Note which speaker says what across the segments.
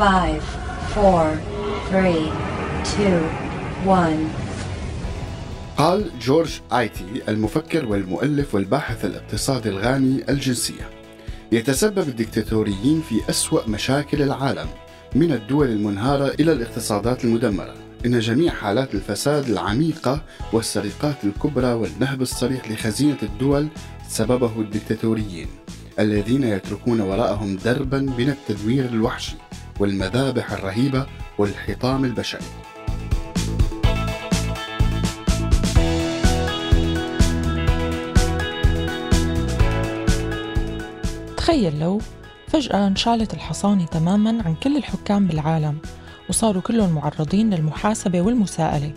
Speaker 1: 5 4 3 2 1
Speaker 2: قال جورج آيتي المفكر والمؤلف والباحث الاقتصادي الغاني الجنسية. يتسبب الدكتاتوريين في أسوأ مشاكل العالم من الدول المنهارة إلى الاقتصادات المدمرة. إن جميع حالات الفساد العميقة والسرقات الكبرى والنهب الصريح لخزينة الدول سببه الدكتاتوريين الذين يتركون وراءهم دربا من التدوير الوحشي. والمذابح الرهيبة والحطام البشري.
Speaker 3: تخيل لو فجأة انشالت الحصانة تماما عن كل الحكام بالعالم وصاروا كلهم معرضين للمحاسبة والمساءلة.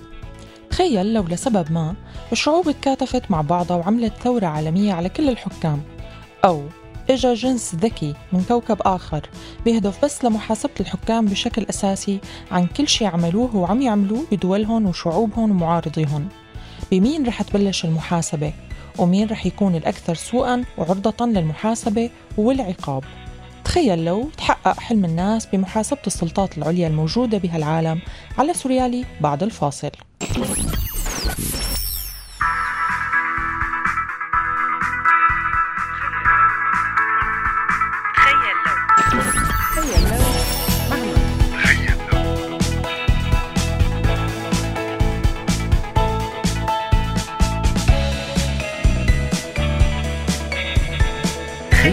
Speaker 3: تخيل لو لسبب ما الشعوب اتكاتفت مع بعضها وعملت ثورة عالمية على كل الحكام أو إجا جنس ذكي من كوكب آخر بيهدف بس لمحاسبة الحكام بشكل أساسي عن كل شيء عملوه وعم يعملوه بدولهم وشعوبهم ومعارضيهم بمين رح تبلش المحاسبة؟ ومين رح يكون الأكثر سوءا وعرضة للمحاسبة والعقاب؟ تخيل لو تحقق حلم الناس بمحاسبة السلطات العليا الموجودة بهالعالم على سوريالي بعد الفاصل.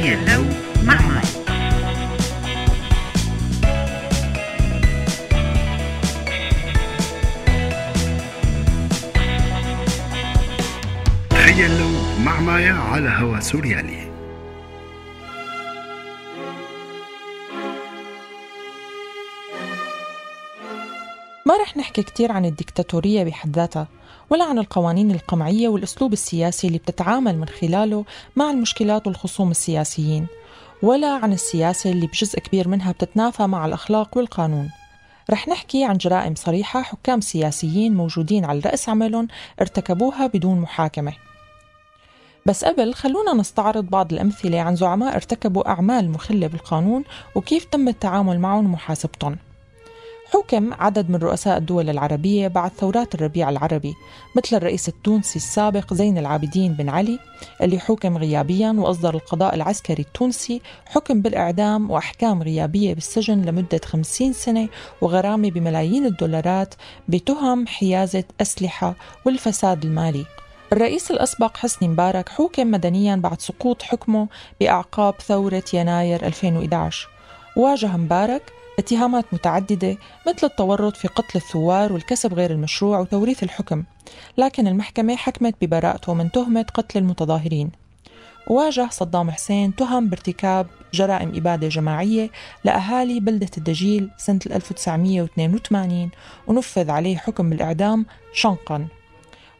Speaker 4: لو مع مي تخيل لو مع مايا على هوا سوريالي.
Speaker 3: ما رح نحكي كتير عن الدكتاتورية بحد ذاتها ولا عن القوانين القمعية والأسلوب السياسي اللي بتتعامل من خلاله مع المشكلات والخصوم السياسيين ولا عن السياسة اللي بجزء كبير منها بتتنافى مع الأخلاق والقانون. رح نحكي عن جرائم صريحة حكام سياسيين موجودين على رأس عملهم ارتكبوها بدون محاكمة. بس قبل خلونا نستعرض بعض الأمثلة عن زعماء ارتكبوا أعمال مخلة بالقانون وكيف تم التعامل معهم ومحاسبتهم. حكم عدد من رؤساء الدول العربية بعد ثورات الربيع العربي مثل الرئيس التونسي السابق زين العابدين بن علي اللي حكم غيابيا وأصدر القضاء العسكري التونسي حكم بالإعدام وأحكام غيابية بالسجن لمدة 50 سنة وغرامة بملايين الدولارات بتهم حيازة أسلحة والفساد المالي. الرئيس الأسبق حسني مبارك حكم مدنيا بعد سقوط حكمه بأعقاب ثورة يناير 2011 واجه مبارك اتهامات متعددة مثل التورط في قتل الثوار والكسب غير المشروع وتوريث الحكم لكن المحكمة حكمت ببراءته من تهمة قتل المتظاهرين. واجه صدام حسين تهم بارتكاب جرائم إبادة جماعية لأهالي بلدة الدجيل سنة 1982 ونفذ عليه حكم بالإعدام شنقا.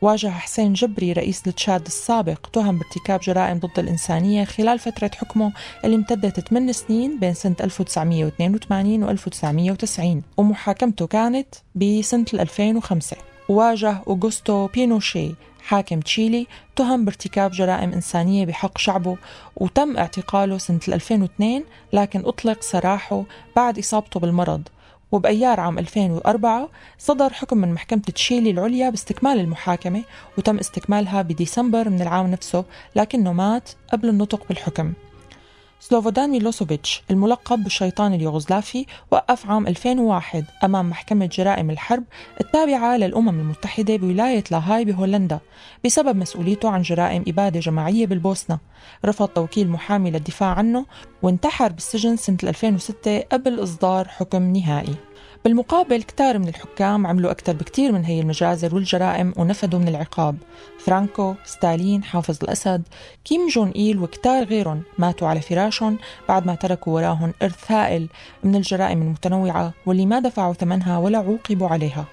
Speaker 3: واجه حسين جبري رئيس التشاد السابق تهم بارتكاب جرائم ضد الإنسانية خلال فترة حكمه اللي امتدت 8 سنين بين سنة 1982 و 1990 ومحاكمته كانت بسنة 2005 واجه أوغوستو بينوشي حاكم تشيلي تهم بارتكاب جرائم إنسانية بحق شعبه وتم اعتقاله سنة 2002 لكن أطلق سراحه بعد إصابته بالمرض. وبأيار عام 2004 صدر حكم من محكمة تشيلي العليا باستكمال المحاكمة وتم استكمالها بديسمبر من العام نفسه لكنه مات قبل النطق بالحكم. سلوفودان ميلوسوفيتش الملقب بالشيطان اليوغوسلافي وقف عام 2001 أمام محكمة جرائم الحرب التابعة للأمم المتحدة بولاية لاهاي بهولندا بسبب مسؤوليته عن جرائم إبادة جماعية بالبوسنة. رفض توكيل محامي للدفاع عنه وانتحر بالسجن سنة 2006 قبل إصدار حكم نهائي. بالمقابل كتار من الحكام عملوا أكثر بكتير من هي المجازر والجرائم ونفدوا من العقاب. فرانكو، ستالين، حافظ الأسد، كيم جون إيل وكتار غيرهم ماتوا على فراشهم بعد ما تركوا وراهم إرث هائل من الجرائم المتنوعة واللي ما دفعوا ثمنها ولا عوقبوا عليها.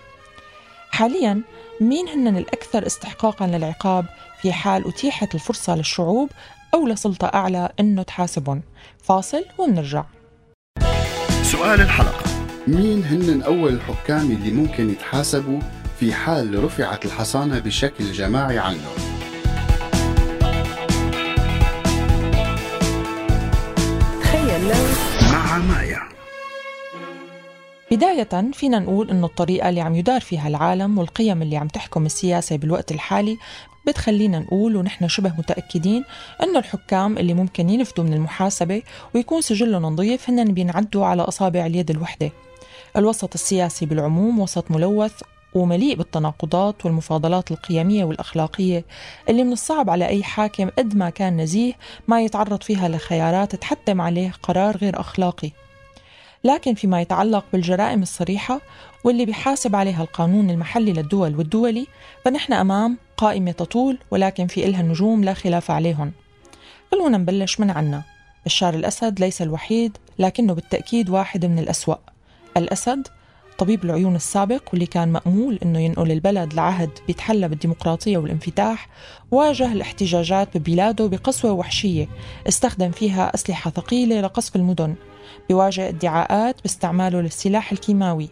Speaker 3: حاليا مين هن الأكثر استحقاقا للعقاب في حال أتيحت الفرصة للشعوب أو لسلطة أعلى أنه تحاسبهم؟ فاصل ومنرجع
Speaker 4: سؤال الحلقة.
Speaker 2: مين هن أول الحكام اللي ممكن يتحاسبوا في حال رفعت الحصانة بشكل جماعي عنهم؟
Speaker 4: مع مايا.
Speaker 3: بداية فينا نقول إنه الطريقة اللي عم يدار فيها العالم والقيم اللي عم تحكم السياسة بالوقت الحالي بتخلينا نقول ونحن شبه متأكدين أنه الحكام اللي ممكن ينفذوا من المحاسبة ويكون سجلهم نظيف هن بينعدوا على أصابع اليد الوحدة. الوسط السياسي بالعموم وسط ملوث ومليء بالتناقضات والمفاضلات القيمية والأخلاقية اللي من الصعب على أي حاكم قد ما كان نزيه ما يتعرض فيها لخيارات تحتم عليه قرار غير أخلاقي. لكن فيما يتعلق بالجرائم الصريحة واللي بيحاسب عليها القانون المحلي للدول والدولي فنحن أمام قائمة تطول ولكن في إلها نجوم لا خلاف عليهم. خلونا نبلش من عنا. بشار الأسد ليس الوحيد لكنه بالتأكيد واحد من الأسوأ. الأسد طبيب العيون السابق واللي كان مأمول أنه ينقل البلد لعهد بيتحلى بالديمقراطية والانفتاح واجه الاحتجاجات ببلاده بقسوة وحشية استخدم فيها أسلحة ثقيلة لقصف المدن بيواجه ادعاءات باستعماله للسلاح الكيماوي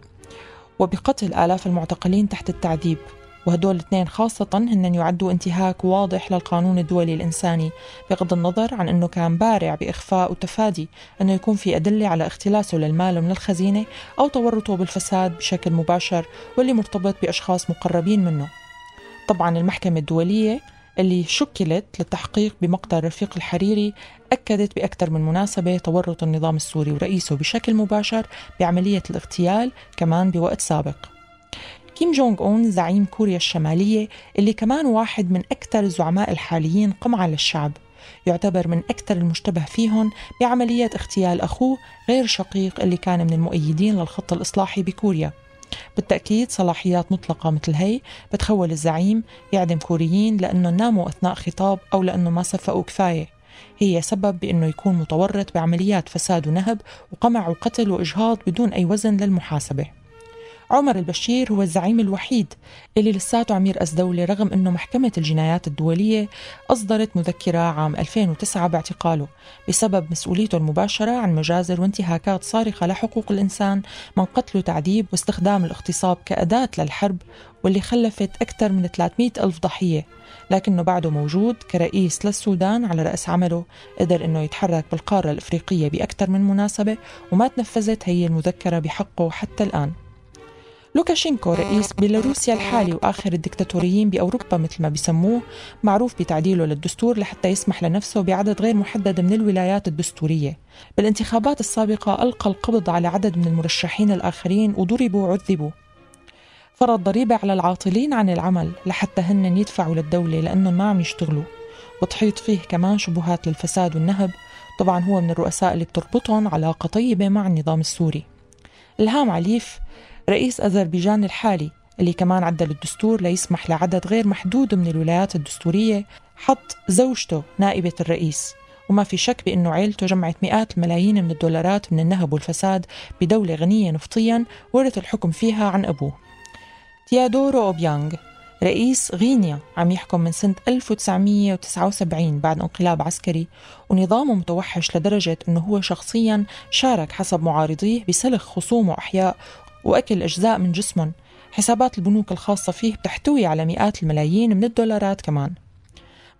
Speaker 3: وبقتل آلاف المعتقلين تحت التعذيب. وهدول الاثنين خاصة هن يعدوا انتهاك واضح للقانون الدولي الإنساني بغض النظر عن أنه كان بارع بإخفاء وتفادي أنه يكون في أدلة على اختلاسه للمال من الخزينة أو تورطه بالفساد بشكل مباشر واللي مرتبط بأشخاص مقربين منه. طبعا المحكمة الدولية اللي شكلت للتحقيق بمقتل رفيق الحريري أكدت بأكثر من مناسبة تورط النظام السوري ورئيسه بشكل مباشر بعملية الاغتيال كمان بوقت سابق. كيم جونغ أون زعيم كوريا الشمالية اللي كمان واحد من أكثر الزعماء الحاليين قمعا للشعب. يعتبر من أكثر المشتبه فيهم بعملية اغتيال أخوه غير شقيق اللي كان من المؤيدين للخط الإصلاحي بكوريا. بالتأكيد صلاحيات مطلقة مثل هي بتخول الزعيم يعدم كوريين لأنه ناموا أثناء خطاب أو لأنه ما صفقوا كفاية. هي سبب بأنه يكون متورط بعمليات فساد ونهب وقمع وقتل وإجهاض بدون أي وزن للمحاسبة. عمر البشير هو الزعيم الوحيد اللي لساته عم يرأس دولة رغم أنه محكمة الجنايات الدولية أصدرت مذكرة عام 2009 باعتقاله بسبب مسؤوليته المباشرة عن مجازر وانتهاكات صارخة لحقوق الإنسان من قتل وتعذيب واستخدام الاغتصاب كأداة للحرب واللي خلفت أكثر من 300 ألف ضحية لكنه بعده موجود كرئيس للسودان على رأس عمله قدر أنه يتحرك بالقارة الإفريقية بأكثر من مناسبة وما تنفذت هي المذكرة بحقه حتى الآن. لوكاشينكو رئيس بيلاروسيا الحالي وآخر الدكتاتوريين بأوروبا مثل ما بيسموه معروف بتعديله للدستور لحتى يسمح لنفسه بعدد غير محدد من الولايات الدستورية. بالانتخابات السابقة ألقى القبض على عدد من المرشحين الآخرين وضربوا وعذبوا. فرض ضريبة على العاطلين عن العمل لحتى هن يدفعوا للدولة لأنهم ما عم يشتغلوا. وتحيط فيه كمان شبهات للفساد والنهب طبعا هو من الرؤساء اللي بتربطهم علاقة طيبة مع النظام السوري. إلهام عليف رئيس أذربيجان الحالي اللي كمان عدل الدستور ليسمح لعدد غير محدود من الولايات الدستورية حط زوجته نائبة الرئيس. وما في شك بأنه عيلته جمعت مئات الملايين من الدولارات من النهب والفساد بدولة غنية نفطيا ورث الحكم فيها عن أبوه. تيادورو أوبيانغ رئيس غينيا عم يحكم من سنة 1979 بعد انقلاب عسكري ونظامه متوحش لدرجة أنه هو شخصيا شارك حسب معارضيه بسلخ خصوم وأحياء وأكل أجزاء من جسمهم. حسابات البنوك الخاصة فيه بتحتوي على مئات الملايين من الدولارات كمان.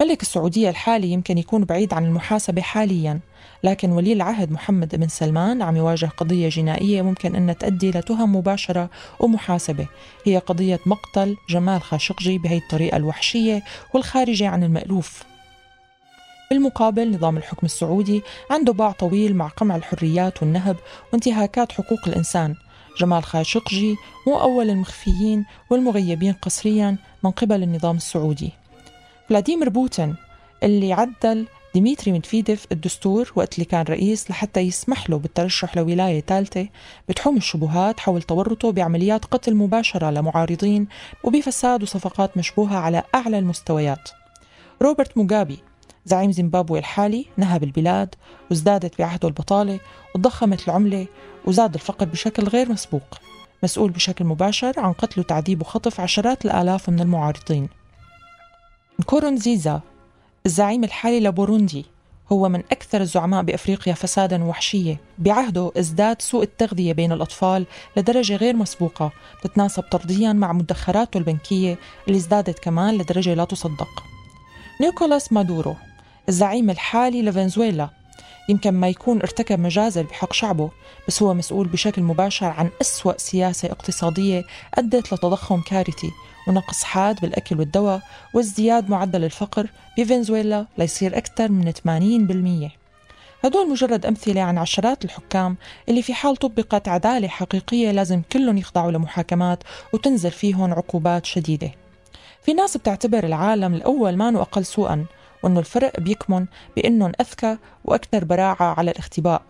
Speaker 3: ملك السعودية الحالي يمكن يكون بعيد عن المحاسبة حاليا لكن ولي العهد محمد بن سلمان عم يواجه قضية جنائية ممكن أنها تؤدي لتهم مباشرة ومحاسبة. هي قضية مقتل جمال خاشقجي بهي الطريقة الوحشية والخارجة عن المألوف. بالمقابل نظام الحكم السعودي عنده باع طويل مع قمع الحريات والنهب وانتهاكات حقوق الإنسان. جمال خاشقجي مو أول المخفيين والمغيبين قسريا من قبل النظام السعودي. فلاديمير بوتين اللي عدل ديمتري ميدفيديف الدستور وقت اللي كان رئيس لحتى يسمح له بالترشح لولاية ثالثة بتحوم الشبهات حول تورطه بعمليات قتل مباشرة لمعارضين وبفساد وصفقات مشبوهة على أعلى المستويات. روبرت موغابي زعيم زيمبابوي الحالي نهب البلاد وازدادت بعهده البطالة وضخمت العملة وزاد الفقر بشكل غير مسبوق مسؤول بشكل مباشر عن قتل وتعذيب وخطف عشرات الآلاف من المعارضين. نكورونزيزا الزعيم الحالي لبوروندي هو من أكثر الزعماء بأفريقيا فسادا وحشية. بعهده ازداد سوء التغذية بين الأطفال لدرجة غير مسبوقة تتناسب طرديا مع مدخراته البنكية اللي ازدادت كمان لدرجة لا تصدق. نيكولاس مادورو الزعيم الحالي لفنزويلا. يمكن ما يكون ارتكب مجازر بحق شعبه بس هو مسؤول بشكل مباشر عن أسوأ سياسة اقتصادية أدت لتضخم كارثي ونقص حاد بالأكل والدواء وازدياد معدل الفقر بفنزويلا ليصير أكثر من 80% هدول مجرد أمثلة عن عشرات الحكام اللي في حال طبقت عدالة حقيقية لازم كلهم يخضعوا لمحاكمات وتنزل فيهم عقوبات شديدة. في ناس بتعتبر العالم الأول ما أقل سوءا وأنه الفرق بيكمن بأنهم أذكى وأكثر براعة على الاختباء.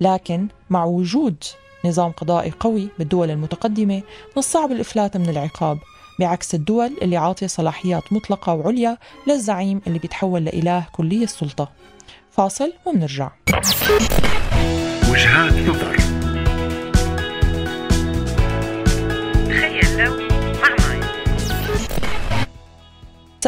Speaker 3: لكن مع وجود نظام قضائي قوي بالدول المتقدمة من الصعب الإفلات من العقاب بعكس الدول اللي عاطية صلاحيات مطلقة وعليا للزعيم اللي بيتحول لإله كلي السلطة. فاصل ومنرجع.
Speaker 4: وجهات نظر.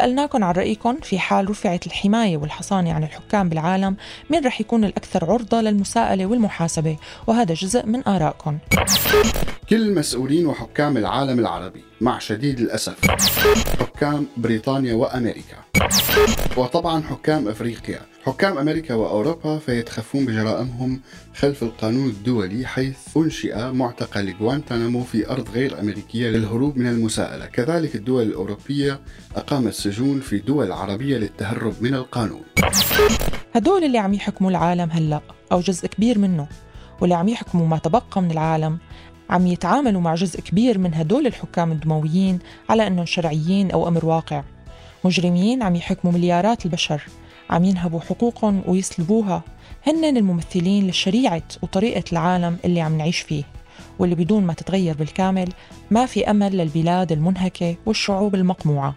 Speaker 3: سألناكم عن رأيكم في حال رفعت الحماية والحصانة عن الحكام بالعالم مين رح يكون الأكثر عرضة للمساءلة والمحاسبة؟ وهذا جزء من آرائكم.
Speaker 2: كل مسؤولين وحكام العالم العربي مع شديد الأسف. حكام بريطانيا وأمريكا. وطبعا حكام أفريقيا. حكام أمريكا وأوروبا فيتخفون بجرائمهم خلف القانون الدولي حيث أنشئ معتقل غوانتانامو في أرض غير أمريكية للهروب من المساءلة. كذلك الدول الأوروبية أقامت سجون في دول عربية للتهرب من القانون.
Speaker 3: هدول اللي عم يحكموا العالم هلأ أو جزء كبير منه. واللي عم يحكموا ما تبقى من العالم عم يتعاملوا مع جزء كبير من هدول الحكام الدمويين على أنهم شرعيين أو أمر واقع. مجرمين عم يحكموا مليارات البشر عم ينهبوا حقوقهم ويسلبوها. هن الممثلين لشريعة وطريقة العالم اللي عم نعيش فيه. واللي بدون ما تتغير بالكامل ما في أمل للبلاد المنهكة والشعوب المقموعة.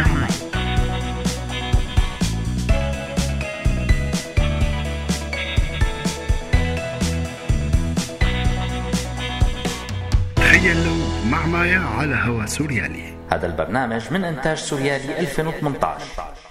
Speaker 5: مع ماي
Speaker 4: تخيل لو مع مايا على هوا سوريالي.
Speaker 6: هذا البرنامج من إنتاج سوريالي 2018